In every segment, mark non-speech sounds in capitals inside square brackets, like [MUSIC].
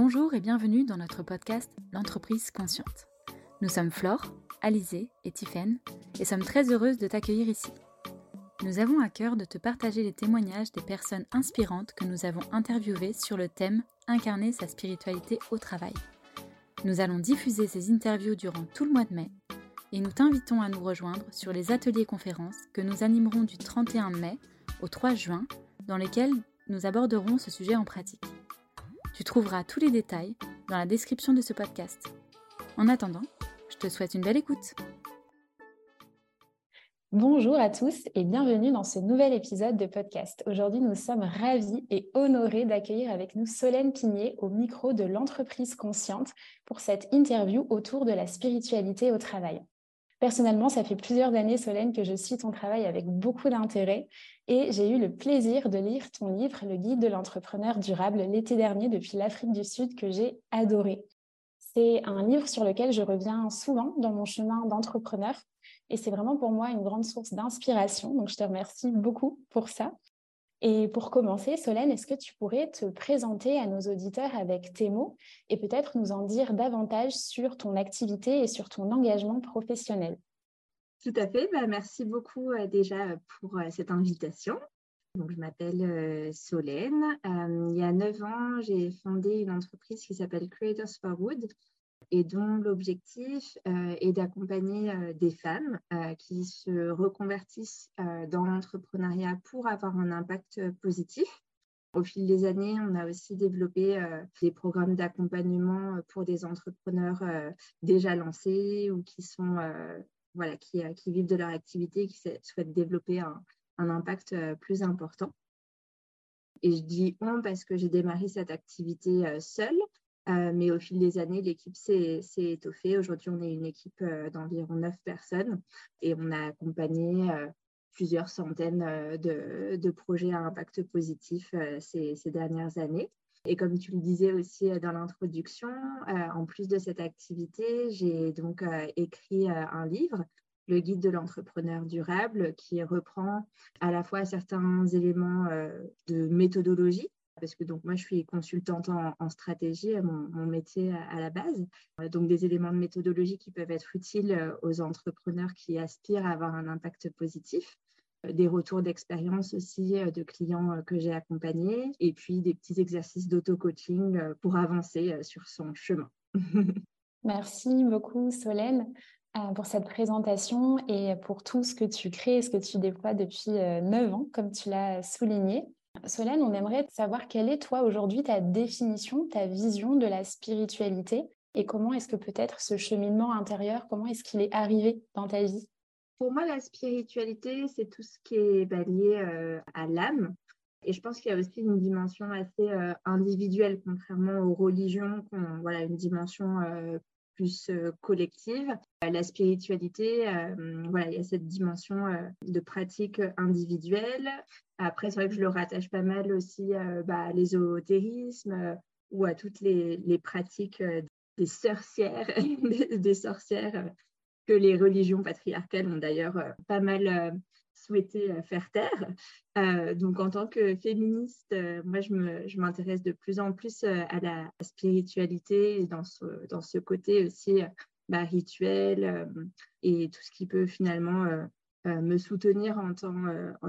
Bonjour et bienvenue dans notre podcast L'entreprise consciente. Nous sommes Flore, Alizé et Tiffaine et sommes très heureuses de t'accueillir ici. Nous avons à cœur de te partager les témoignages des personnes inspirantes que nous avons interviewées sur le thème Incarner sa spiritualité au travail. Nous allons diffuser ces interviews durant tout le mois de mai et nous t'invitons à nous rejoindre sur les ateliers conférences que nous animerons du 31 mai au 3 juin dans lesquels nous aborderons ce sujet en pratique. Tu trouveras tous les détails dans la description de ce podcast. En attendant, je te souhaite une belle écoute. Bonjour à tous et bienvenue dans ce nouvel épisode de podcast. Aujourd'hui, nous sommes ravis et honorés d'accueillir avec nous Solène Pigné au micro de l'entreprise consciente pour cette interview autour de la spiritualité au travail. Personnellement, ça fait plusieurs années, Solène, que je suis ton travail avec beaucoup d'intérêt et j'ai eu le plaisir de lire ton livre, Le guide de l'entrepreneur durable, l'été dernier depuis l'Afrique du Sud, que j'ai adoré. C'est un livre sur lequel je reviens souvent dans mon chemin d'entrepreneur et c'est vraiment pour moi une grande source d'inspiration. Donc, je te remercie beaucoup pour ça. Et pour commencer, Solène, est-ce que tu pourrais te présenter à nos auditeurs avec tes mots et peut-être nous en dire davantage sur ton activité et sur ton engagement professionnel? Tout à fait. Bah, merci beaucoup euh, déjà pour euh, cette invitation. Donc, je m'appelle euh, Solène. il y a neuf ans, j'ai fondé une entreprise qui s'appelle Creators for Wood et dont l'objectif euh, est d'accompagner euh, des femmes euh, qui se reconvertissent dans l'entrepreneuriat pour avoir un impact positif. Au fil des années, on a aussi développé des programmes d'accompagnement pour des entrepreneurs déjà lancés ou qui sont voilà, qui, vivent de leur activité et qui souhaitent développer un, un impact plus important. Et je dis on parce que j'ai démarré cette activité seule, euh, mais au fil des années, l'équipe s'est étoffée. Aujourd'hui, on est une équipe euh, d'environ neuf personnes et on a accompagné euh, plusieurs centaines de, projets à impact positif ces, dernières années. Et comme tu le disais aussi dans l'introduction, en plus de cette activité, j'ai donc écrit un livre, Le guide de l'entrepreneur durable, qui reprend à la fois certains éléments de méthodologie parce que donc moi je suis consultante en, stratégie, mon, métier à, la base. Euh, donc des éléments de méthodologie qui peuvent être utiles euh, aux entrepreneurs qui aspirent à avoir un impact positif euh, des retours d'expérience aussi de clients que j'ai accompagnés et puis des petits exercices d'auto-coaching pour avancer sur son chemin. [LAUGHS] Merci beaucoup Solène pour cette présentation et pour tout ce que tu crées et ce que tu déploies depuis neuf ans, comme tu l'as souligné. Solène, on aimerait savoir quelle est toi aujourd'hui ta définition, ta vision de la spiritualité et comment est-ce que peut-être ce cheminement intérieur, comment est-ce qu'il est arrivé dans ta vie? Pour moi, la spiritualité, c'est tout ce qui est bah, lié euh, à l'âme. Et je pense qu'il y a aussi une dimension assez euh, individuelle, contrairement aux religions, voilà, une dimension euh, plus collective. La spiritualité, voilà, il y a cette dimension de pratique individuelle. Après, c'est vrai que je le rattache pas mal aussi bah, à l'ésotérisme ou à toutes les, les pratiques des sorcières, [LAUGHS] des, sorcières que les religions patriarcales ont d'ailleurs pas mal souhaité faire taire. donc, en tant que féministe, moi, je m'intéresse de plus en plus à la spiritualité dans ce, dans ce côté aussi bah, rituel et tout ce qui peut finalement me soutenir en tant,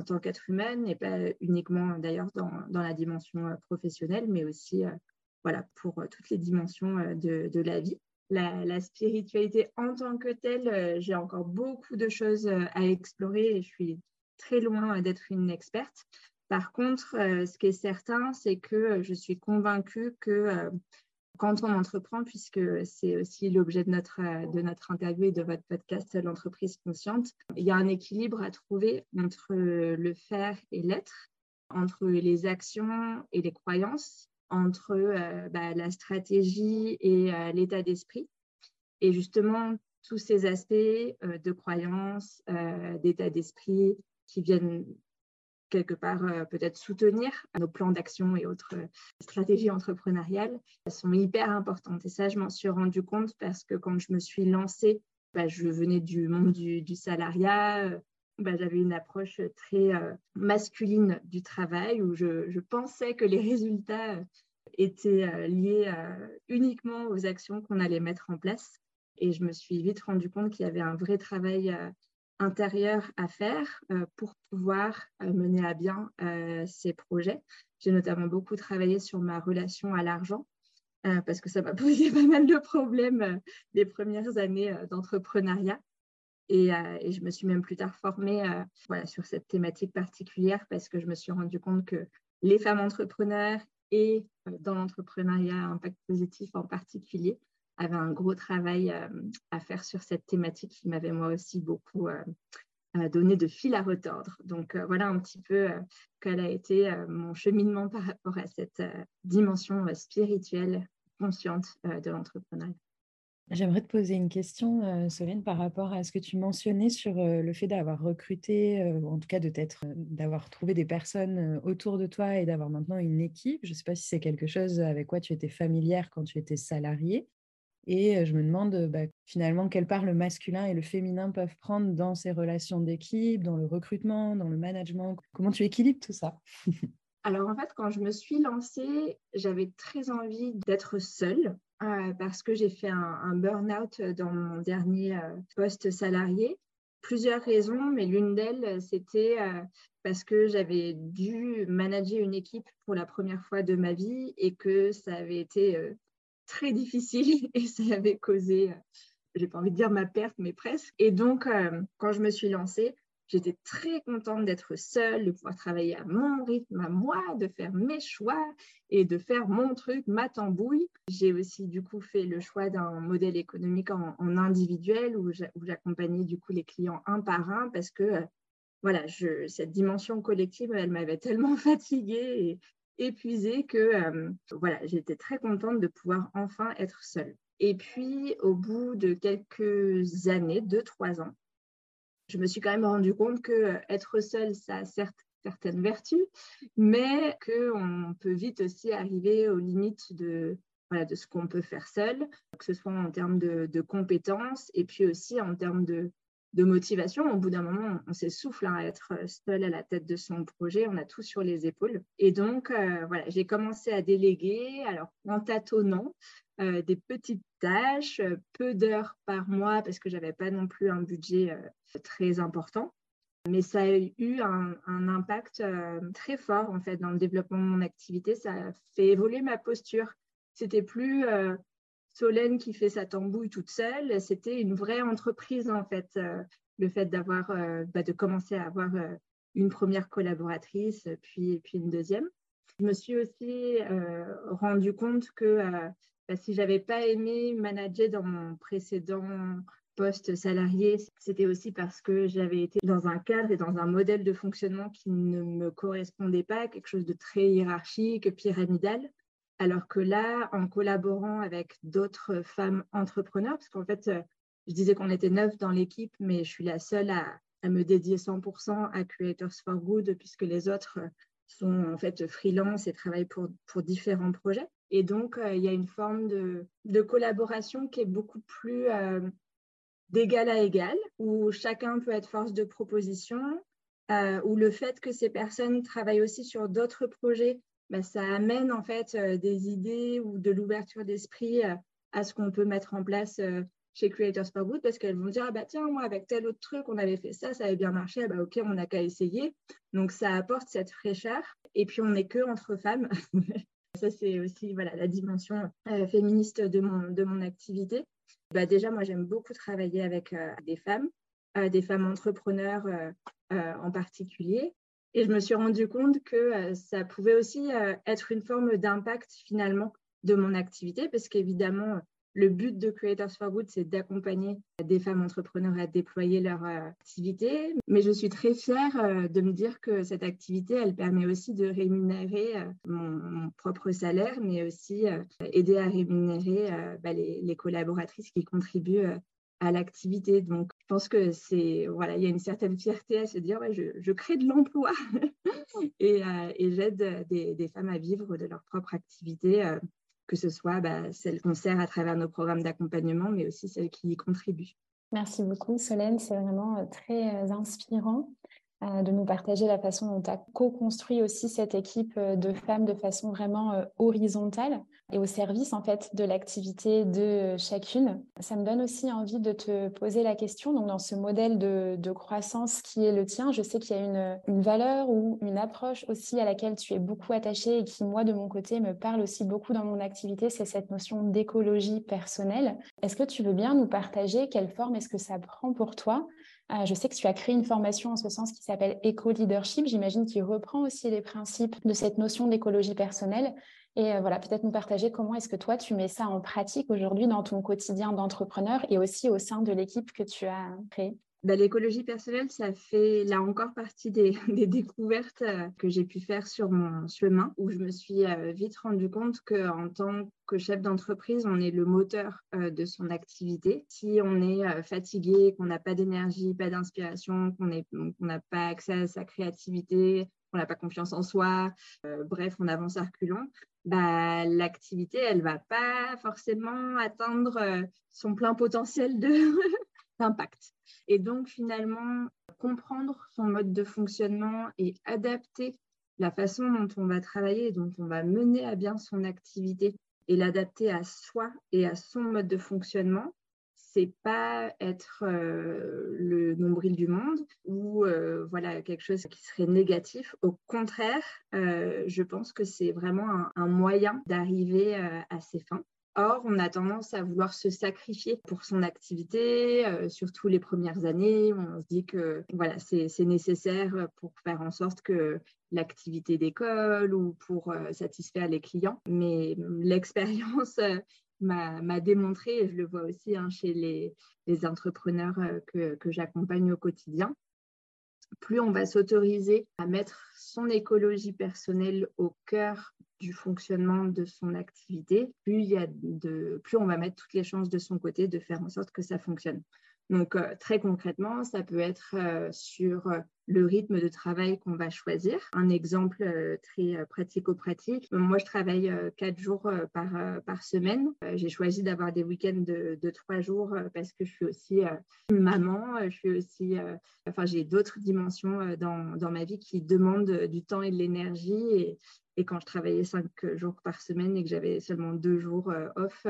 tant qu'être humaine et pas uniquement d'ailleurs dans, dans, la dimension professionnelle, mais aussi voilà, pour toutes les dimensions de, de la vie. La, spiritualité en tant que telle, j'ai encore beaucoup de choses à explorer et je suis très loin d'être une experte. Par contre, euh, ce qui est certain, c'est que euh, je suis convaincue que euh, quand on entreprend, puisque c'est aussi l'objet de notre, de notre interview et de votre podcast L'entreprise consciente, il y a un équilibre à trouver entre le faire et l'être, entre les actions et les croyances, entre bah, la stratégie et l'état d'esprit. Et justement, tous ces aspects de croyances, d'état d'esprit, qui viennent quelque part euh, peut-être soutenir nos plans d'action et autres euh, stratégies entrepreneuriales sont hyper importantes. Et ça, je m'en suis rendu compte parce que quand je me suis lancée, bah, je venais du monde du, salariat. Euh, bah, j'avais une approche très masculine du travail où je, pensais que les résultats était liée uniquement aux actions qu'on allait mettre en place. Et je me suis vite rendu compte qu'il y avait un vrai travail intérieur à faire pour pouvoir mener à bien ces projets. J'ai notamment beaucoup travaillé sur ma relation à l'argent parce que ça m'a [LAUGHS] posé pas mal de problèmes les premières années d'entrepreneuriat. Et, je me suis même plus tard formée voilà, sur cette thématique particulière parce que je me suis rendu compte que les femmes entrepreneurs et dans l'entrepreneuriat impact positif en particulier avaient un gros travail à faire sur cette thématique qui m'avait moi aussi beaucoup donné de fil à retordre. Donc voilà un petit peu quel a été mon cheminement par rapport à cette dimension spirituelle consciente de l'entrepreneuriat. J'aimerais te poser une question, euh, Solène, par rapport à ce que tu mentionnais sur euh, le fait d'avoir recruté, euh, ou en tout cas de d'avoir trouvé des personnes autour de toi et d'avoir maintenant une équipe. Je ne sais pas si c'est quelque chose avec quoi tu étais familière quand tu étais salariée. Et je me demande bah, finalement quelle part le masculin et le féminin peuvent prendre dans ces relations d'équipe, dans le recrutement, dans le management? Comment tu équilibres tout ça? Alors en fait, quand je me suis lancée, j'avais très envie d'être seule euh, parce que j'ai fait un, burn-out dans mon dernier euh, poste salarié. Plusieurs raisons, mais l'une d'elles, c'était euh, parce que j'avais dû manager une équipe pour la première fois de ma vie et que ça avait été très difficile [LAUGHS] et ça avait causé, j'ai pas envie de dire ma perte, mais presque. Et donc, quand je me suis lancée, J'étais très contente d'être seule, de pouvoir travailler à mon rythme, à moi, de faire mes choix et de faire mon truc, ma tambouille. J'ai aussi du coup fait le choix d'un modèle économique en, individuel où j'accompagnais du coup les clients un par un parce que euh, voilà, je, cette dimension collective, elle m'avait [LAUGHS] tellement fatiguée et épuisée que euh, voilà, j'étais très contente de pouvoir enfin être seule. Et puis, au bout de quelques années, deux, trois ans, je me suis quand même rendu compte que euh, être seul, ça a certes certaines vertus, mais qu'on peut vite aussi arriver aux limites de, ce qu'on peut faire seul, que ce soit en termes de, compétences et puis aussi en termes de, de motivation. Au bout d'un moment, on s'essouffle à être seul à la tête de son projet, on a tout sur les épaules. Et donc, euh, voilà, j'ai commencé à déléguer, alors en tâtonnant, euh, des petites tâches, euh, peu d'heures par mois parce que j'avais pas non plus un budget très important. Mais ça a eu un, impact très fort en fait dans le développement de mon activité. Ça a fait évoluer ma posture. C'était plus Solène qui fait sa tambouille toute seule. C'était une vraie entreprise en fait. le fait d'avoir, bah, de commencer à avoir une première collaboratrice, puis, puis une deuxième. Je me suis aussi rendu compte que bah, si j'avais pas aimé manager dans mon précédent poste salarié, c'était aussi parce que j'avais été dans un cadre et dans un modèle de fonctionnement qui ne me correspondait pas, quelque chose de très hiérarchique, pyramidal. Alors que là, en collaborant avec d'autres femmes entrepreneurs, parce qu'en fait, je disais qu'on était neuf dans l'équipe, mais je suis la seule à, me dédier 100% à Creators for Good, puisque les autres sont en fait freelance et travaillent pour, différents projets. Et donc, euh, il y a une forme de, collaboration qui est beaucoup plus euh, d'égal à égal, où chacun peut être force de proposition, euh, où le fait que ces personnes travaillent aussi sur d'autres projets, bah, ça amène en fait des idées ou de l'ouverture d'esprit à ce qu'on peut mettre en place chez Creators for Good parce qu'elles vont dire ah bah tiens moi avec tel autre truc on avait fait ça ça avait bien marché ah bah ok on n'a qu'à essayer donc ça apporte cette fraîcheur et puis on n'est que entre femmes [LAUGHS] Ça, c'est aussi voilà, la dimension euh, féministe de mon, de mon activité. Bah, déjà, moi, j'aime beaucoup travailler avec euh, des femmes, euh, des femmes entrepreneurs en particulier. Et je me suis rendu compte que ça pouvait aussi être une forme d'impact finalement de mon activité, parce qu'évidemment, le but de Creators for Good, c'est d'accompagner des femmes entrepreneurs à déployer leur euh, activité. Mais je suis très fière euh, de me dire que cette activité, elle permet aussi de rémunérer euh, mon, propre salaire, mais aussi aider à rémunérer bah, les, collaboratrices qui contribuent à l'activité. Donc, je pense que c'est voilà, il y a une certaine fierté à se dire, ouais, je, crée de l'emploi [LAUGHS] et, j'aide des, des, femmes à vivre de leur propre activité que ce soit bah, celles qu'on sert à travers nos programmes d'accompagnement, mais aussi celles qui y contribuent. Merci beaucoup, Solène. C'est vraiment euh, très euh, inspirant. de nous partager la façon dont tu as co-construit aussi cette équipe de femmes de façon vraiment horizontale et au service en fait de l'activité de chacune. Ça me donne aussi envie de te poser la question. Donc dans ce modèle de, croissance qui est le tien, je sais qu'il y a une, valeur ou une approche aussi à laquelle tu es beaucoup attachée et qui moi de mon côté me parle aussi beaucoup dans mon activité, c'est cette notion d'écologie personnelle. Est-ce que tu veux bien nous partager quelle forme est-ce que ça prend pour toi? Euh, je sais que tu as créé une formation en ce sens qui s'appelle Eco-Leadership. J'imagine qu'il reprend aussi les principes de cette notion d'écologie personnelle. Et euh, voilà, peut-être nous partager comment est-ce que toi, tu mets ça en pratique aujourd'hui dans ton quotidien d'entrepreneur et aussi au sein de l'équipe que tu as créée? Bah, l'écologie personnelle, ça fait là encore partie des, [LAUGHS] découvertes euh, que j'ai pu faire sur mon chemin, où je me suis euh, vite rendu compte qu'en tant que chef d'entreprise, on est le moteur de son activité. Si on est fatigué, qu'on n'a pas d'énergie, pas d'inspiration, qu'on n'a pas accès à sa créativité, qu'on n'a pas confiance en soi, bref, on avance à reculons, bah, l'activité, elle va pas forcément atteindre euh, son plein potentiel [LAUGHS] d'impact. et donc, finalement, comprendre son mode de fonctionnement et adapter la façon dont on va travailler, dont on va mener à bien son activité et l'adapter à soi et à son mode de fonctionnement, c'est pas être euh, le nombril du monde ou euh, voilà quelque chose qui serait négatif. Au contraire, euh, je pense que c'est vraiment un, moyen d'arriver à ses fins. Or, on a tendance à vouloir se sacrifier pour son activité, surtout les premières années. On se dit que voilà, c'est nécessaire pour faire en sorte que l'activité d'école ou pour satisfaire les clients. Mais l'expérience m'a démontré, et je le vois aussi hein, chez les, entrepreneurs euh, que, que j'accompagne au quotidien, plus on va s'autoriser à mettre son écologie personnelle au cœur du fonctionnement de son activité, plus, il y a de, plus on va mettre toutes les chances de son côté de faire en sorte que ça fonctionne. Donc, euh, très concrètement, ça peut être euh, sur euh, le rythme de travail qu'on va choisir. Un exemple très pratico-pratique. Moi, je travaille quatre jours par, semaine. J'ai choisi d'avoir des week-ends de, trois jours parce que je suis aussi maman. Je suis aussi, enfin, j'ai d'autres dimensions dans, ma vie qui demandent du temps et de l'énergie. Et quand je travaillais cinq jours par semaine et que j'avais seulement deux jours euh, off,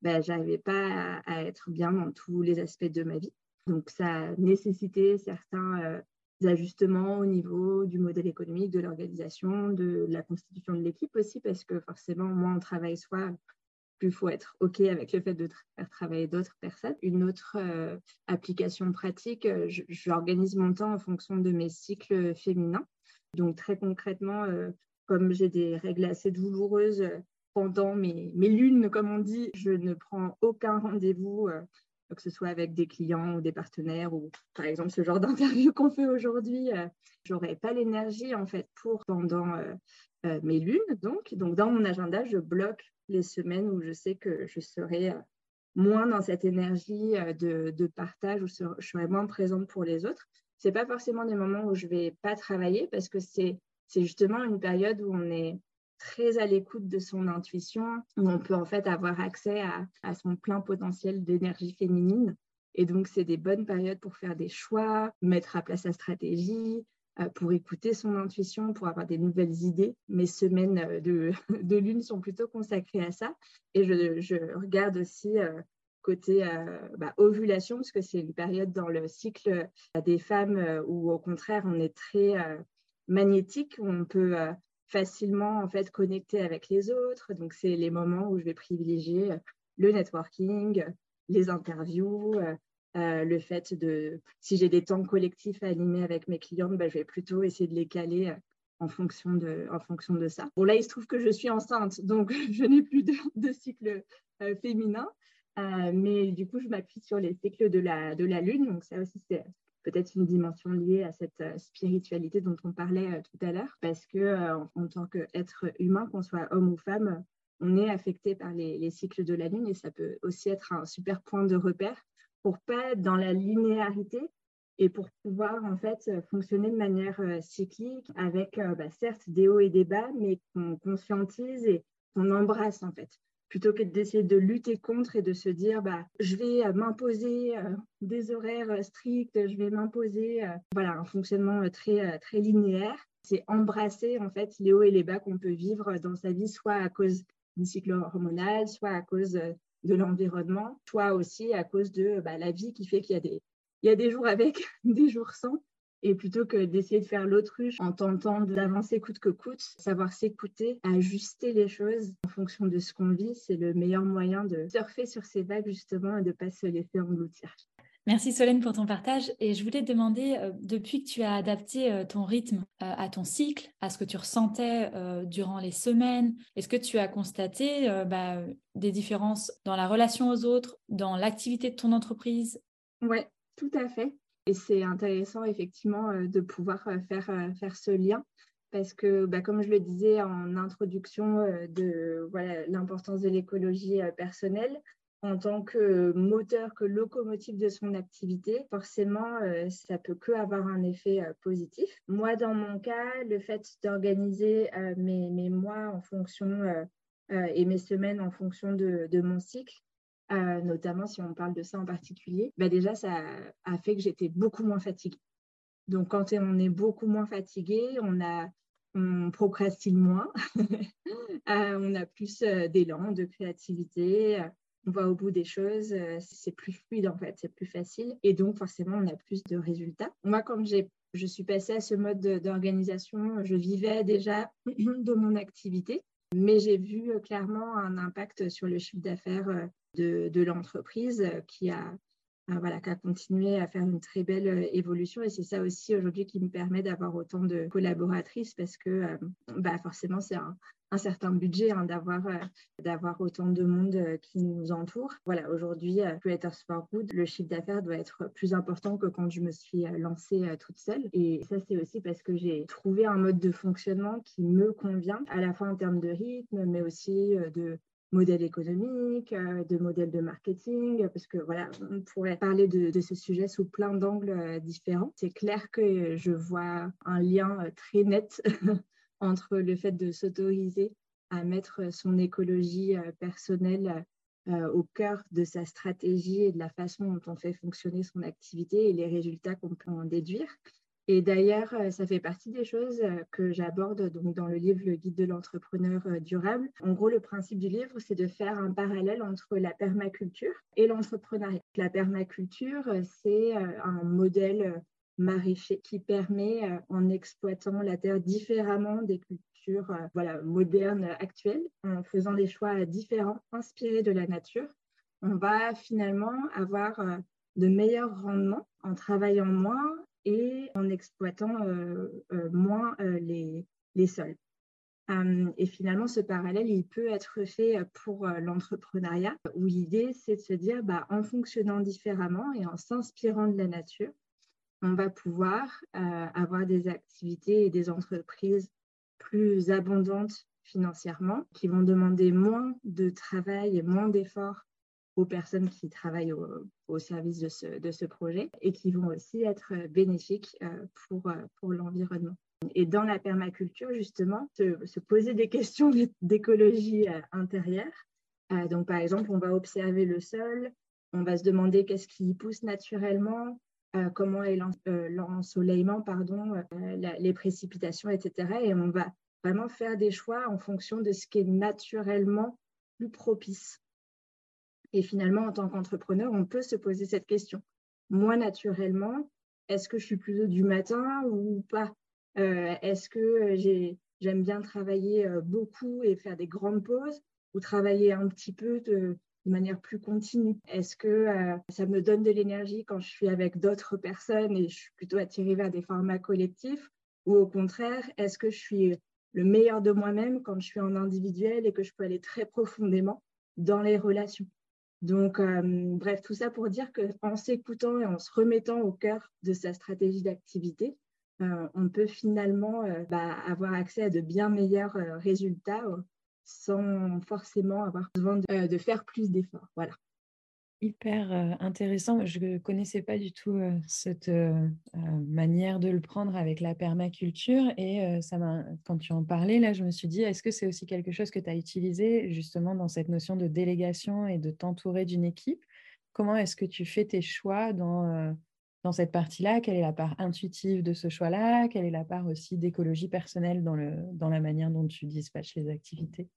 ben, je n'arrivais pas à, être bien dans tous les aspects de ma vie. Donc, ça a nécessité certains euh, ajustements au niveau du modèle économique, de l'organisation, de la constitution de l'équipe aussi, parce que forcément, moins on travaille soi, plus il faut être OK avec le fait de faire travailler d'autres personnes. Une autre application pratique, j'organise mon temps en fonction de mes cycles féminins. Donc très concrètement, comme j'ai des règles assez douloureuses euh, pendant mes, lunes, comme on dit, je ne prends aucun rendez-vous, euh, que ce soit avec des clients ou des partenaires, ou par exemple ce genre [LAUGHS] d'interview qu'on fait aujourd'hui. Euh, j'aurais pas l'énergie en fait pour pendant mes lunes. Donc, dans mon agenda, je bloque les semaines où je sais que je serai moins dans cette énergie de, partage, où je serai moins présente pour les autres. C'est pas forcément des moments où je vais pas travailler parce que c'est c'est justement une période où on est très à l'écoute de son intuition, où on peut en fait avoir accès à, son plein potentiel d'énergie féminine. Et donc, c'est des bonnes périodes pour faire des choix, mettre à place sa stratégie, euh, pour écouter son intuition, pour avoir des nouvelles idées. Mes semaines euh, de, [LAUGHS] lune sont plutôt consacrées à ça. Et je, regarde aussi euh, côté bah, ovulation, parce que c'est une période dans le cycle des femmes où au contraire, on est très magnétique on peut euh, facilement en fait connecter avec les autres. Donc c'est les moments où je vais privilégier euh, le networking, les interviews, euh, le fait de si j'ai des temps collectifs à animer avec mes clientes, bah, je vais plutôt essayer de les caler en fonction de, en fonction de ça. Bon, là, il se trouve que je suis enceinte, donc [LAUGHS] je n'ai plus de, cycle féminin, mais du coup, je m'appuie sur les cycles de la, de la Lune. Donc, ça aussi, c'est peut-être une dimension liée à cette euh, spiritualité dont on parlait euh, tout à l'heure, parce que euh, en tant qu'être humain, qu'on soit homme ou femme, on est affecté par les, cycles de la lune et ça peut aussi être un super point de repère pour pas être dans la linéarité et pour pouvoir en fait fonctionner de manière cyclique avec bah, certes des hauts et des bas, mais qu'on conscientise et qu'on embrasse en fait. Plutôt que d'essayer de lutter contre et de se dire bah, je vais m'imposer des horaires stricts, je vais m'imposer voilà, un fonctionnement très, très linéaire. C'est embrasser en fait les hauts et les bas qu'on peut vivre dans sa vie, soit à cause du cycle hormonal, soit à cause de l'environnement, soit aussi à cause de bah, la vie qui fait qu'il y a des, il y a des jours avec, [LAUGHS] des jours sans. Et plutôt que d'essayer de faire l'autruche en tentant d'avancer coûte que coûte, savoir s'écouter, ajuster les choses en fonction de ce qu'on vit, c'est le meilleur moyen de surfer sur ces vagues justement et de ne pas se laisser engloutir. Merci Solène pour ton partage. Et je voulais te demander, euh, depuis que tu as adapté euh, ton rythme euh, à ton cycle, à ce que tu ressentais durant les semaines, est-ce que tu as constaté bah, des différences dans la relation aux autres, dans l'activité de ton entreprise? Oui, tout à fait. Et c'est intéressant effectivement de pouvoir faire, faire ce lien parce que, bah, comme je le disais en introduction de l'importance de l'écologie personnelle, en tant que moteur, que locomotive de son activité, forcément, euh, ça peut que avoir un effet euh, positif. Moi, dans mon cas, le fait d'organiser euh, mes, mois en fonction et mes semaines en fonction de mon cycle, notamment si on parle de ça en particulier, bah déjà, ça a fait que j'étais beaucoup moins fatiguée. Donc, quand on est beaucoup moins fatigué, on a on procrastine moins, [LAUGHS] on a plus d'élan, de créativité, on va au bout des choses, euh, c'est plus fluide en fait, c'est plus facile et donc forcément on a plus de résultats. Moi, comme je suis passée à ce mode d'organisation, je vivais déjà [CLEARS THROAT] de mon activité, mais j'ai vu euh, clairement un impact sur le chiffre d'affaires euh, de, l'entreprise qui a voilà, qui a continué à faire une très belle évolution. Et c'est ça aussi aujourd'hui qui me permet d'avoir autant de collaboratrices parce que bah forcément, c'est un, certain budget hein, d'avoir euh, d'avoir autant de monde euh, qui nous entoure. Voilà, aujourd'hui, euh, Creators for Good, le chiffre d'affaires doit être plus important que quand je me suis lancée toute seule. Et ça, c'est aussi parce que j'ai trouvé un mode de fonctionnement qui me convient, à la fois en termes de rythme, mais aussi de modèle économique, de modèle de marketing, parce que voilà, on pourrait parler de, de ce sujet sous plein d'angles différents. C'est clair que je vois un lien très net [LAUGHS] entre le fait de s'autoriser à mettre son écologie euh, personnelle euh, au cœur de sa stratégie et de la façon dont on fait fonctionner son activité et les résultats qu'on peut en déduire. Et d'ailleurs, euh, ça fait partie des choses que j'aborde donc dans le livre Le guide de l'entrepreneur durable. En gros, le principe du livre, c'est de faire un parallèle entre la permaculture et l'entrepreneuriat. La permaculture, c'est un modèle maraîcher qui permet, euh, en exploitant la terre différemment des cultures euh, voilà, modernes actuelles, en faisant des choix différents, inspirés de la nature, on va finalement avoir euh, de meilleurs rendements en travaillant moins et en exploitant moins les, les sols. et finalement, ce parallèle, il peut être fait pour l'entrepreneuriat, où l'idée, c'est de se dire, bah, en fonctionnant différemment et en s'inspirant de la nature, on va pouvoir euh, avoir des activités et des entreprises plus abondantes financièrement, qui vont demander moins de travail et moins d'efforts aux personnes qui travaillent au, service de ce, projet et qui vont aussi être bénéfiques euh, pour, euh, pour l'environnement. Et dans la permaculture, justement, se, poser des questions d'écologie intérieure. donc, par exemple, on va observer le sol, on va se demander qu'est-ce qui pousse naturellement, euh, comment est euh, l'ensoleillement, pardon, euh, les précipitations, etc. Et on va vraiment faire des choix en fonction de ce qui est naturellement plus propice. Et finalement, en tant qu'entrepreneur, on peut se poser cette question. Moi, naturellement, est-ce que je suis plutôt du matin ou pas? Est-ce que j'aime bien travailler beaucoup et faire des grandes pauses ou travailler un petit peu de, de manière plus continue? Est-ce que euh, ça me donne de l'énergie quand je suis avec d'autres personnes et je suis plutôt attirée vers des formats collectifs? Ou au contraire, est-ce que je suis le meilleur de moi-même quand je suis en individuel et que je peux aller très profondément dans les relations? Donc, euh, bref, tout ça pour dire qu'en s'écoutant et en se remettant au cœur de sa stratégie d'activité, euh, on peut finalement bah, avoir accès à de bien meilleurs résultats sans forcément avoir besoin de, euh, faire plus d'efforts. Voilà. Hyper intéressant. Je ne connaissais pas du tout cette manière de le prendre avec la permaculture. Et quand tu en parlais, là, je me suis dit, est-ce que c'est aussi quelque chose que tu as utilisé justement dans cette notion de délégation et de t'entourer d'une équipe? Comment est-ce que tu fais tes choix dans, cette partie-là? Quelle est la part intuitive de ce choix-là? Quelle est la part aussi d'écologie personnelle dans, dans la manière dont tu dispatches les activités?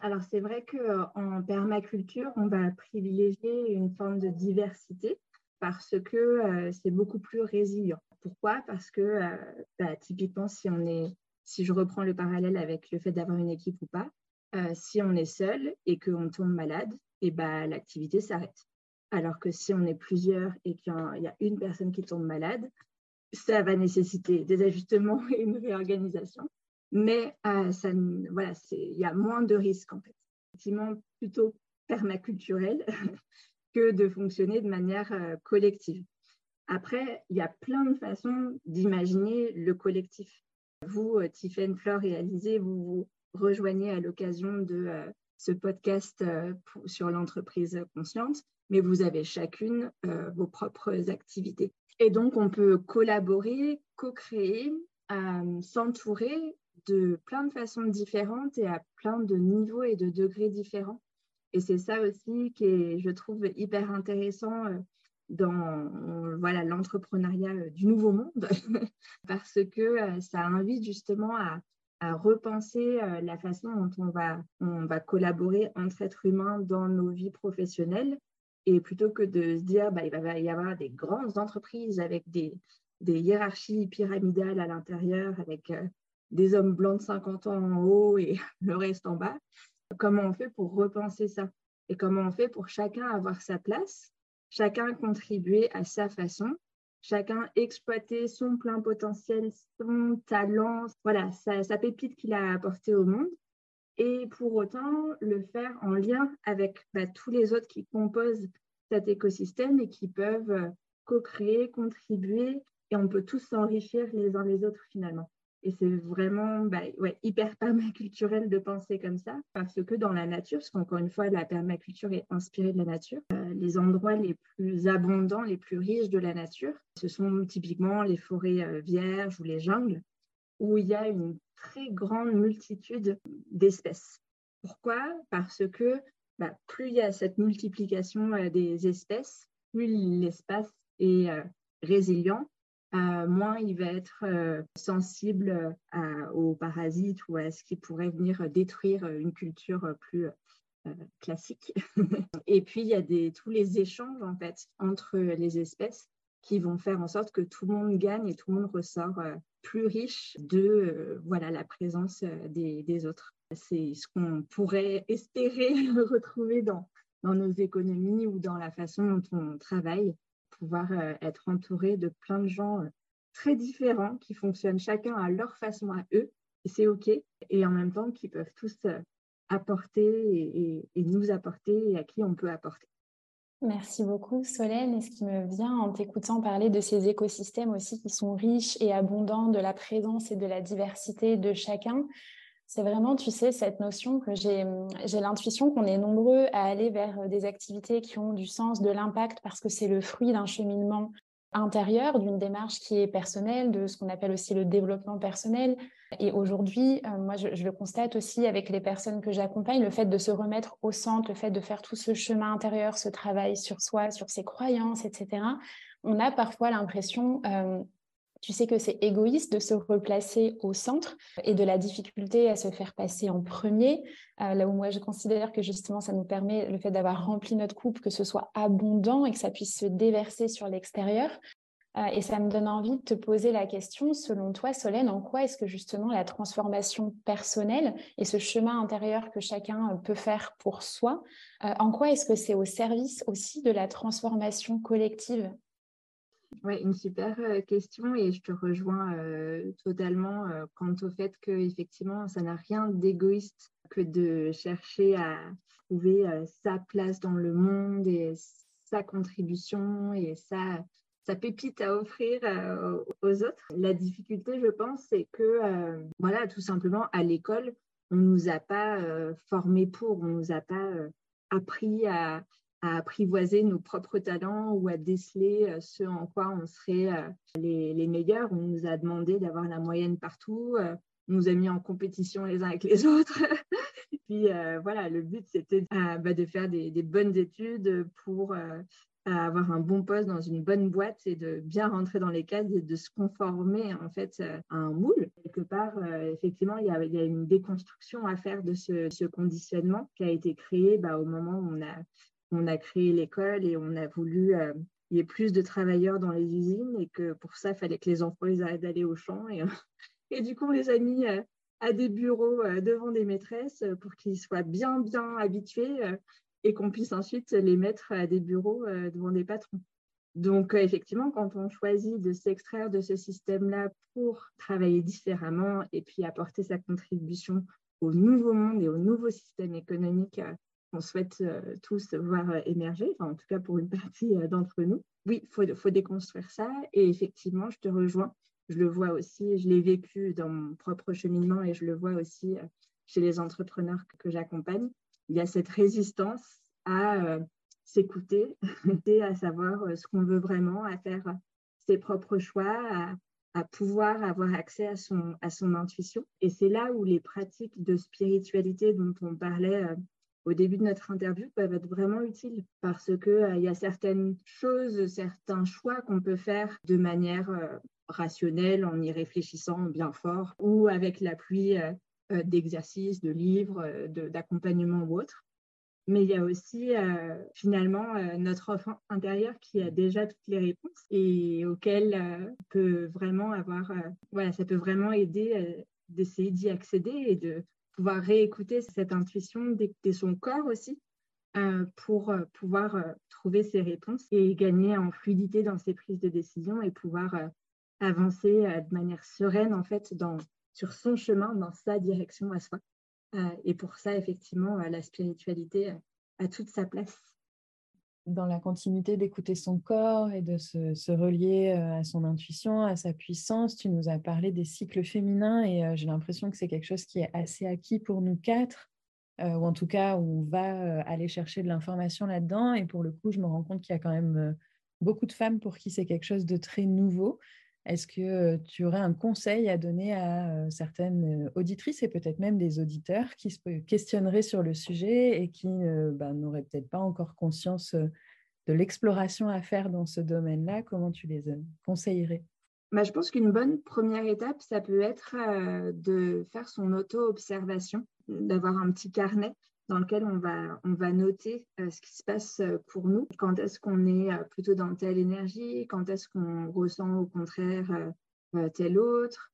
Alors c'est vrai qu'en permaculture, on va privilégier une forme de diversité parce que euh, c'est beaucoup plus résilient. Pourquoi? Parce que euh, bah, typiquement, si on est, si je reprends le parallèle avec le fait d'avoir une équipe ou pas, euh, si on est seul et qu'on tombe malade, et bah, l'activité s'arrête. Alors que si on est plusieurs et qu'il y a une personne qui tombe malade, ça va nécessiter des ajustements [LAUGHS] et une réorganisation mais euh, ça, voilà, il y a moins de risques en fait. Effectivement, plutôt permaculturel [LAUGHS] que de fonctionner de manière euh, collective. Après, il y a plein de façons d'imaginer le collectif. Vous, euh, Tiffaine, Flore et Alizé, vous vous rejoignez à l'occasion de ce podcast sur l'entreprise consciente, mais vous avez chacune vos propres activités. Et donc, on peut collaborer, co-créer, s'entourer de plein de façons différentes et à plein de niveaux et de degrés différents. Et c'est ça aussi qui est, je trouve, hyper intéressant euh, dans voilà l'entrepreneuriat euh, du nouveau monde, [LAUGHS] parce que euh, ça invite justement à, repenser la façon dont on va, on va collaborer entre êtres humains dans nos vies professionnelles. Et plutôt que de se dire, bah, il va y avoir des grandes entreprises avec des, des hiérarchies pyramidales à l'intérieur, avec des hommes blancs de 50 ans en haut et [LAUGHS] le reste en bas. Comment on fait pour repenser ça? Et comment on fait pour chacun avoir sa place, chacun contribuer à sa façon, chacun exploiter son plein potentiel, son talent, voilà, sa, pépite qu'il a apporté au monde, et pour autant le faire en lien avec bah, tous les autres qui composent cet écosystème et qui peuvent euh, co-créer, contribuer, et on peut tous s'enrichir les uns les autres finalement. Et c'est vraiment bah, hyper [LAUGHS] permaculturel de penser comme ça, parce que dans la nature, parce qu'encore une fois, la permaculture est inspirée de la nature, euh, les endroits les plus abondants, les plus riches de la nature, ce sont typiquement les forêts euh, vierges ou les jungles, où il y a une très grande multitude d'espèces. Pourquoi? Parce que bah, plus il y a cette multiplication euh, des espèces, plus l'espace est résilient euh, moins il va être euh, sensible aux parasites ou à ce qui pourrait venir détruire une culture plus euh, classique. [LAUGHS] Et puis, il y a tous les échanges en fait entre les espèces qui vont faire en sorte que tout le monde gagne et tout le monde ressort plus riche de voilà, la présence des, autres. C'est ce qu'on pourrait espérer [LAUGHS] retrouver dans nos économies ou dans la façon dont on travaille pouvoir euh, être entouré de plein de gens euh, très différents qui fonctionnent chacun à leur façon à eux, et c'est OK, et en même temps qui peuvent tous euh, apporter et, nous apporter et à qui on peut apporter. Merci beaucoup Solène. Et ce qui me vient en t'écoutant parler de ces écosystèmes aussi qui sont riches et abondants de la présence et de la diversité de chacun, c'est vraiment, tu sais, cette notion que j'ai l'intuition qu'on est nombreux à aller vers des activités qui ont du sens, de l'impact, parce que c'est le fruit d'un cheminement intérieur, d'une démarche qui est personnelle, de ce qu'on appelle aussi le développement personnel. Et aujourd'hui, moi, je, le constate aussi avec les personnes que j'accompagne, le fait de se remettre au centre, le fait de faire tout ce chemin intérieur, ce travail sur soi, sur ses croyances, etc. On a parfois l'impression tu sais que c'est égoïste de se replacer au centre et de la difficulté à se faire passer en premier, euh, là où moi je considère que justement ça nous permet le fait d'avoir rempli notre coupe, que ce soit abondant et que ça puisse se déverser sur l'extérieur. Euh, et ça me donne envie de te poser la question, selon toi Solène, en quoi est-ce que justement la transformation personnelle et ce chemin intérieur que chacun peut faire pour soi, euh, en quoi est-ce que c'est au service aussi de la transformation collective? Oui, une super euh, question et je te rejoins euh, totalement euh, quant au fait que effectivement, ça n'a rien d'égoïste que de chercher à trouver sa place dans le monde et sa contribution et sa, sa pépite à offrir aux autres. La difficulté, je pense, c'est que, voilà, tout simplement, à l'école, on ne nous a pas formés pour, on ne nous a pas appris à, apprivoiser nos propres talents ou à déceler ce en quoi on serait les, les meilleurs. On nous a demandé d'avoir la moyenne partout, on nous a mis en compétition les uns avec les [LAUGHS] autres. Puis voilà, le but c'était bah, de faire des, bonnes études pour à avoir un bon poste dans une bonne boîte et de bien rentrer dans les cases et de se conformer en fait à un moule. Quelque part, euh, effectivement, il y, a, une déconstruction à faire de ce, ce conditionnement qui a été créé bah, au moment où on a, on a créé l'école et on a voulu euh, qu'il y ait plus de travailleurs dans les usines et que pour ça, il fallait que les enfants ils arrêtent d'aller au champ. Et, [LAUGHS] et du coup, on les a mis euh, à des bureaux devant des maîtresses pour qu'ils soient bien, bien habitués et qu'on puisse ensuite les mettre à des bureaux euh, devant des patrons. Donc, euh, effectivement, quand on choisit de s'extraire de ce système-là pour travailler différemment et puis apporter sa contribution au nouveau monde et au nouveau système économique euh, qu'on souhaite tous voir émerger, enfin, en tout cas pour une [LAUGHS] partie d'entre nous, oui, il faut, faut, déconstruire ça. Et effectivement, je te rejoins. Je le vois aussi, je l'ai vécu dans mon propre cheminement et je le vois aussi chez les entrepreneurs que j'accompagne il y a cette résistance à euh, s'écouter [LAUGHS] et à savoir euh, ce qu'on veut vraiment, à faire ses propres choix, à, pouvoir avoir accès à son, à son intuition. Et c'est là où les pratiques de spiritualité dont on parlait euh, au début de notre interview peuvent être vraiment utiles parce qu'il y a certaines choses, certains choix qu'on peut faire de manière rationnelle en y réfléchissant bien fort ou avec l'appui euh, d'exercices, de livres, euh, d'accompagnement ou autre. Mais il y a aussi euh, finalement notre enfant intérieur qui a déjà toutes les réponses et auquel peut vraiment avoir, voilà, ça peut vraiment aider d'essayer d'y accéder et de pouvoir réécouter cette intuition, d'écouter son corps aussi, pour pouvoir trouver ses réponses et gagner en fluidité dans ses prises de décision et pouvoir avancer de manière sereine en fait dans, sur son chemin, dans sa direction à soi. Euh, et pour ça, effectivement, euh, la spiritualité euh, a toute sa place. Dans la continuité d'écouter son corps et de se, relier à son intuition, à sa puissance, tu nous as parlé des cycles féminins et j'ai l'impression que c'est quelque chose qui est assez acquis pour nous quatre, ou en tout cas, on va aller chercher de l'information là-dedans. Et pour le coup, je me rends compte qu'il y a quand même beaucoup de femmes pour qui c'est quelque chose de très nouveau. Est-ce que tu aurais un conseil à donner à certaines auditrices et peut-être même des auditeurs qui se questionneraient sur le sujet et qui ben, n'auraient peut-être pas encore conscience de l'exploration à faire dans ce domaine-là? Comment tu les conseillerais? Bah, Je pense qu'une bonne première étape, ça peut être de faire son auto-observation, d'avoir un petit carnet dans lequel on va, on va noter euh, ce qui se passe euh, pour nous, quand est-ce qu'on est euh, plutôt dans telle énergie, quand est-ce qu'on ressent au contraire telle autre,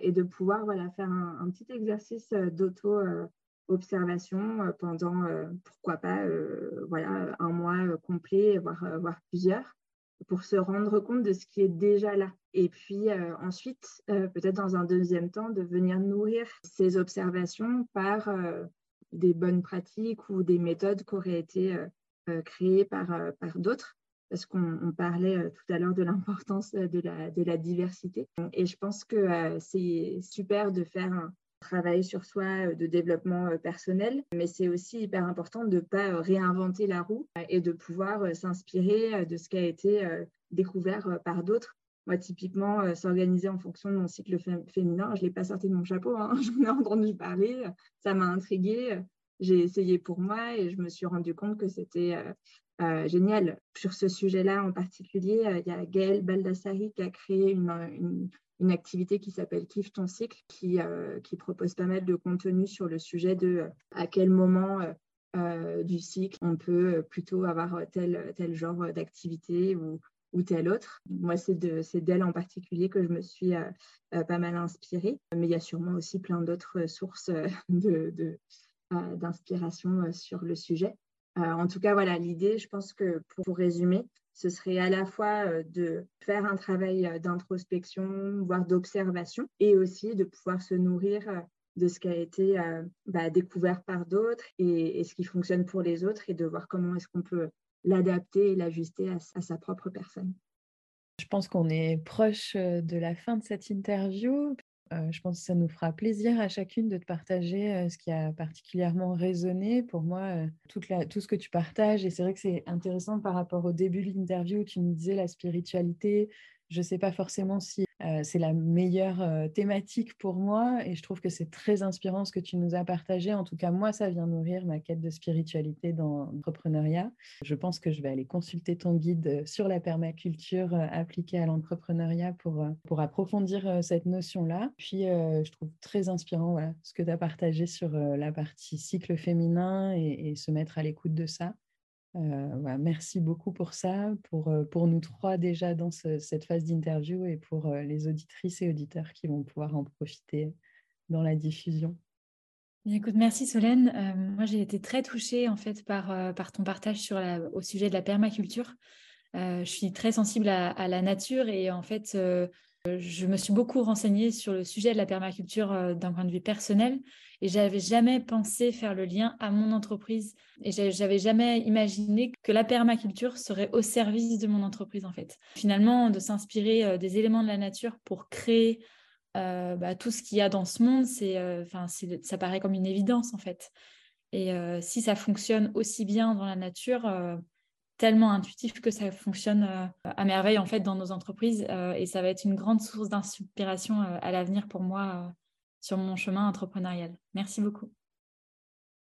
et de pouvoir voilà, faire un, petit exercice d'auto-observation pendant, pourquoi pas, voilà, un mois complet, voire, voire plusieurs pour se rendre compte de ce qui est déjà là. Et puis ensuite, peut-être dans un deuxième temps, de venir nourrir ces observations par des bonnes pratiques ou des méthodes qui auraient été euh, euh, créées par, euh, par d'autres parce qu'on parlait tout à l'heure de l'importance de la, de la, diversité. Et je pense que c'est super de faire un travail sur soi de développement personnel, mais c'est aussi hyper important de ne pas réinventer la roue et de pouvoir s'inspirer de ce qui a été découvert par d'autres moi, typiquement, euh, s'organiser en fonction de mon cycle féminin, je ne l'ai pas sorti de mon chapeau, hein. [LAUGHS] j'en ai entendu parler, ça m'a intriguée, j'ai essayé pour moi et je me suis rendu compte que c'était euh, euh, génial. Sur ce sujet-là en particulier, il y a Gaëlle Baldassari qui a créé une, une, activité qui s'appelle Kiffe ton cycle, qui, qui propose pas mal de contenu sur le sujet de à quel moment du cycle on peut plutôt avoir tel, tel genre d'activité ou ou tel autre. Moi, c'est d'elle en particulier que je me suis euh, euh, pas mal inspirée, mais il y a sûrement aussi plein d'autres sources euh, [LAUGHS] d'inspiration de, sur le sujet. en tout cas, voilà, l'idée, je pense que pour, résumer, ce serait à la fois de faire un travail d'introspection, voire d'observation, et aussi de pouvoir se nourrir de ce qui a été bah, découvert par d'autres et, ce qui fonctionne pour les autres et de voir comment est-ce qu'on peut l'adapter et l'ajuster à, sa propre personne. Je pense qu'on est proche de la fin de cette interview. je pense que ça nous fera plaisir à chacune de te partager ce qui a particulièrement résonné. Pour moi, tout ce que tu partages, et c'est vrai que c'est intéressant par rapport au début de l'interview où tu nous disais la spiritualité, je ne sais pas forcément si euh, c'est la meilleure euh, thématique pour moi et je trouve que c'est très inspirant ce que tu nous as partagé. En tout cas, moi, ça vient nourrir ma quête de spiritualité dans l'entrepreneuriat. Je pense que je vais aller consulter ton guide euh, sur la permaculture appliquée à l'entrepreneuriat pour, pour approfondir cette notion-là. Puis, je trouve très inspirant ce que tu as partagé sur la partie cycle féminin et se mettre à l'écoute de ça. Euh, merci beaucoup pour ça, pour, euh, pour nous trois déjà dans cette phase d'interview et pour euh, les auditrices et auditeurs qui vont pouvoir en profiter dans la diffusion. Écoute, merci Solène. moi, j'ai été très touchée en fait par, par ton partage au sujet de la permaculture. je suis très sensible à, à, la nature et en fait, je me suis beaucoup renseignée sur le sujet de la permaculture d'un point de vue personnel et j'avais jamais pensé faire le lien à mon entreprise. Et j'avais jamais imaginé que la permaculture serait au service de mon entreprise, en fait. Finalement, de s'inspirer euh, des éléments de la nature pour créer euh, bah, tout ce qu'il y a dans ce monde, c'est, euh, ça paraît comme une évidence, en fait. Et si ça fonctionne aussi bien dans la nature, tellement intuitif que ça fonctionne à merveille en fait dans nos entreprises et ça va être une grande source d'inspiration à l'avenir pour moi sur mon chemin entrepreneurial. Merci beaucoup.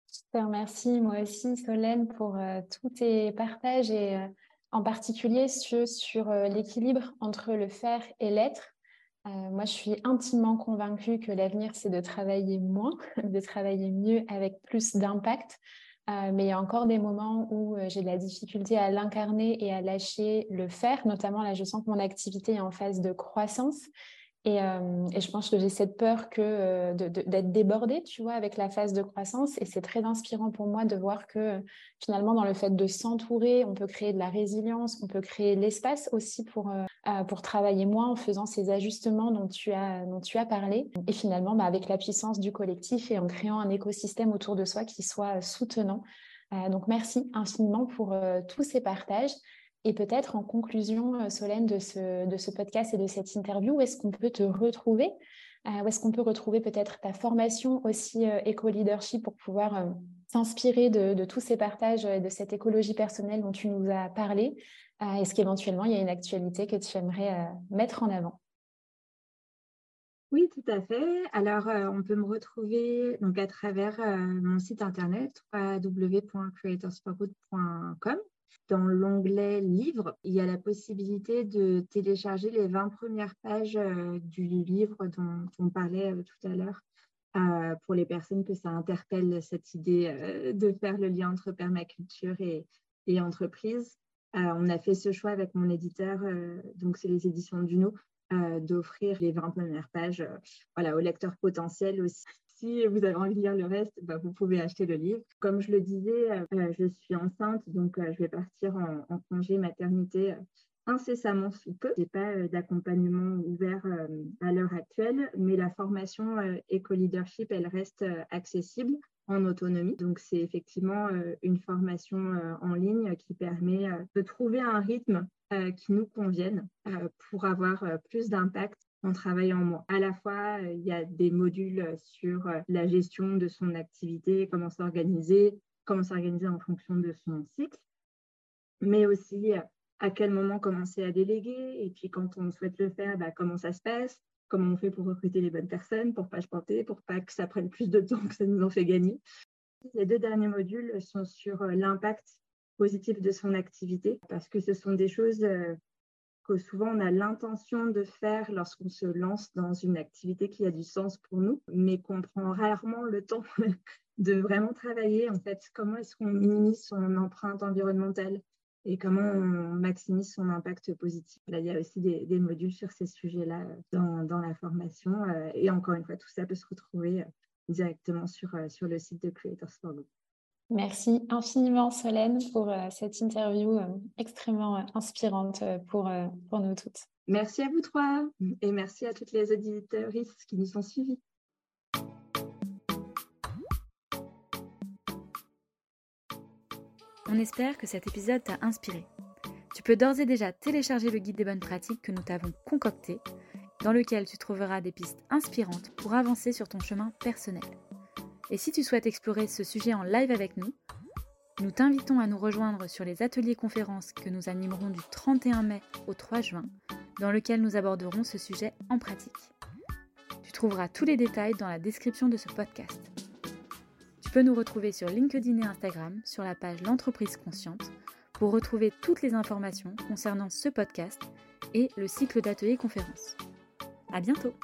Super, merci moi aussi Solène pour euh, tous tes partages et euh, en particulier sur, sur euh, l'équilibre entre le faire et l'être. moi, je suis intimement convaincue que l'avenir, c'est de travailler moins, [LAUGHS] de travailler mieux avec plus d'impact. Mais il y a encore des moments où j'ai de la difficulté à l'incarner et à lâcher le faire. Notamment, là, je sens que mon activité est en phase de croissance et, je pense que j'ai cette peur que d'être débordée, tu vois, avec la phase de croissance. Et c'est très inspirant pour moi de voir que finalement, dans le fait de s'entourer, on peut créer de la résilience, on peut créer l'espace aussi pour, pour travailler moins en faisant ces ajustements dont tu as, dont tu as parlé. Et finalement, bah, avec la puissance du collectif et en créant un écosystème autour de soi qui soit soutenant. donc, merci infiniment pour tous ces partages. Et peut-être en conclusion, euh, Solène, de ce, de ce podcast et de cette interview, où est-ce qu'on peut te retrouver? Euh, Où est-ce qu'on peut retrouver peut-être ta formation aussi euh, éco-leadership pour pouvoir s'inspirer de, tous ces partages et de cette écologie personnelle dont tu nous as parlé? Est-ce qu'éventuellement, il y a une actualité que tu aimerais mettre en avant? Oui, tout à fait. Alors, on peut me retrouver donc, à travers mon site internet www.creatorsforgood.com dans l'onglet Livres, il y a la possibilité de télécharger les 20 premières pages euh, du livre dont on parlait euh, tout à l'heure. Euh, pour les personnes que ça interpelle cette idée de faire le lien entre permaculture et, et entreprise. on a fait ce choix avec mon éditeur, donc c'est les éditions Duno, d'offrir les 20 premières pages voilà, aux lecteurs potentiels aussi si vous avez envie de lire le reste, bah, vous pouvez acheter le livre. Comme je le disais, euh, je suis enceinte, donc euh, je vais partir en, congé maternité euh, incessamment sous peu. Je n'ai pas d'accompagnement ouvert à l'heure actuelle, mais la formation éco-leadership, elle reste accessible en autonomie. Donc, c'est effectivement une formation en ligne qui permet de trouver un rythme qui nous convienne pour avoir plus d'impact en travaillant moins. À la fois, euh, il y a des modules sur euh, la gestion de son activité, comment s'organiser, comment s'organiser en fonction de son cycle, mais aussi euh, à quel moment commencer à déléguer, et puis quand on souhaite le faire, bah, comment ça se passe, comment on fait pour recruter les bonnes personnes, pour pas se planter, pour pas que ça prenne plus de temps que ça nous en fait gagner. Les deux derniers modules sont sur l'impact positif de son activité, parce que ce sont des choses souvent on a l'intention de faire lorsqu'on se lance dans une activité qui a du sens pour nous, mais qu'on prend rarement le temps [LAUGHS] de vraiment travailler en fait comment est-ce qu'on minimise son empreinte environnementale et comment on maximise son impact positif? Là, il y a aussi des, modules sur ces sujets-là dans, dans, la formation. Euh, et encore une fois, tout ça peut se retrouver euh, directement sur, euh, sur le site de Creators for Good. Merci infiniment Solène pour euh, cette interview euh, extrêmement euh, inspirante pour, pour nous toutes. Merci à vous trois et merci à toutes les auditeurs qui nous ont suivis. On espère que cet épisode t'a inspiré. Tu peux d'ores et déjà télécharger le guide des bonnes pratiques que nous t'avons concocté dans lequel tu trouveras des pistes inspirantes pour avancer sur ton chemin personnel. Et si tu souhaites explorer ce sujet en live avec nous, nous t'invitons à nous rejoindre sur les ateliers conférences que nous animerons du 31 mai au 3 juin, dans lequel nous aborderons ce sujet en pratique. Tu trouveras tous les détails dans la description de ce podcast. Tu peux nous retrouver sur LinkedIn et Instagram sur la page L'entreprise consciente pour retrouver toutes les informations concernant ce podcast et le cycle d'ateliers conférences. À bientôt!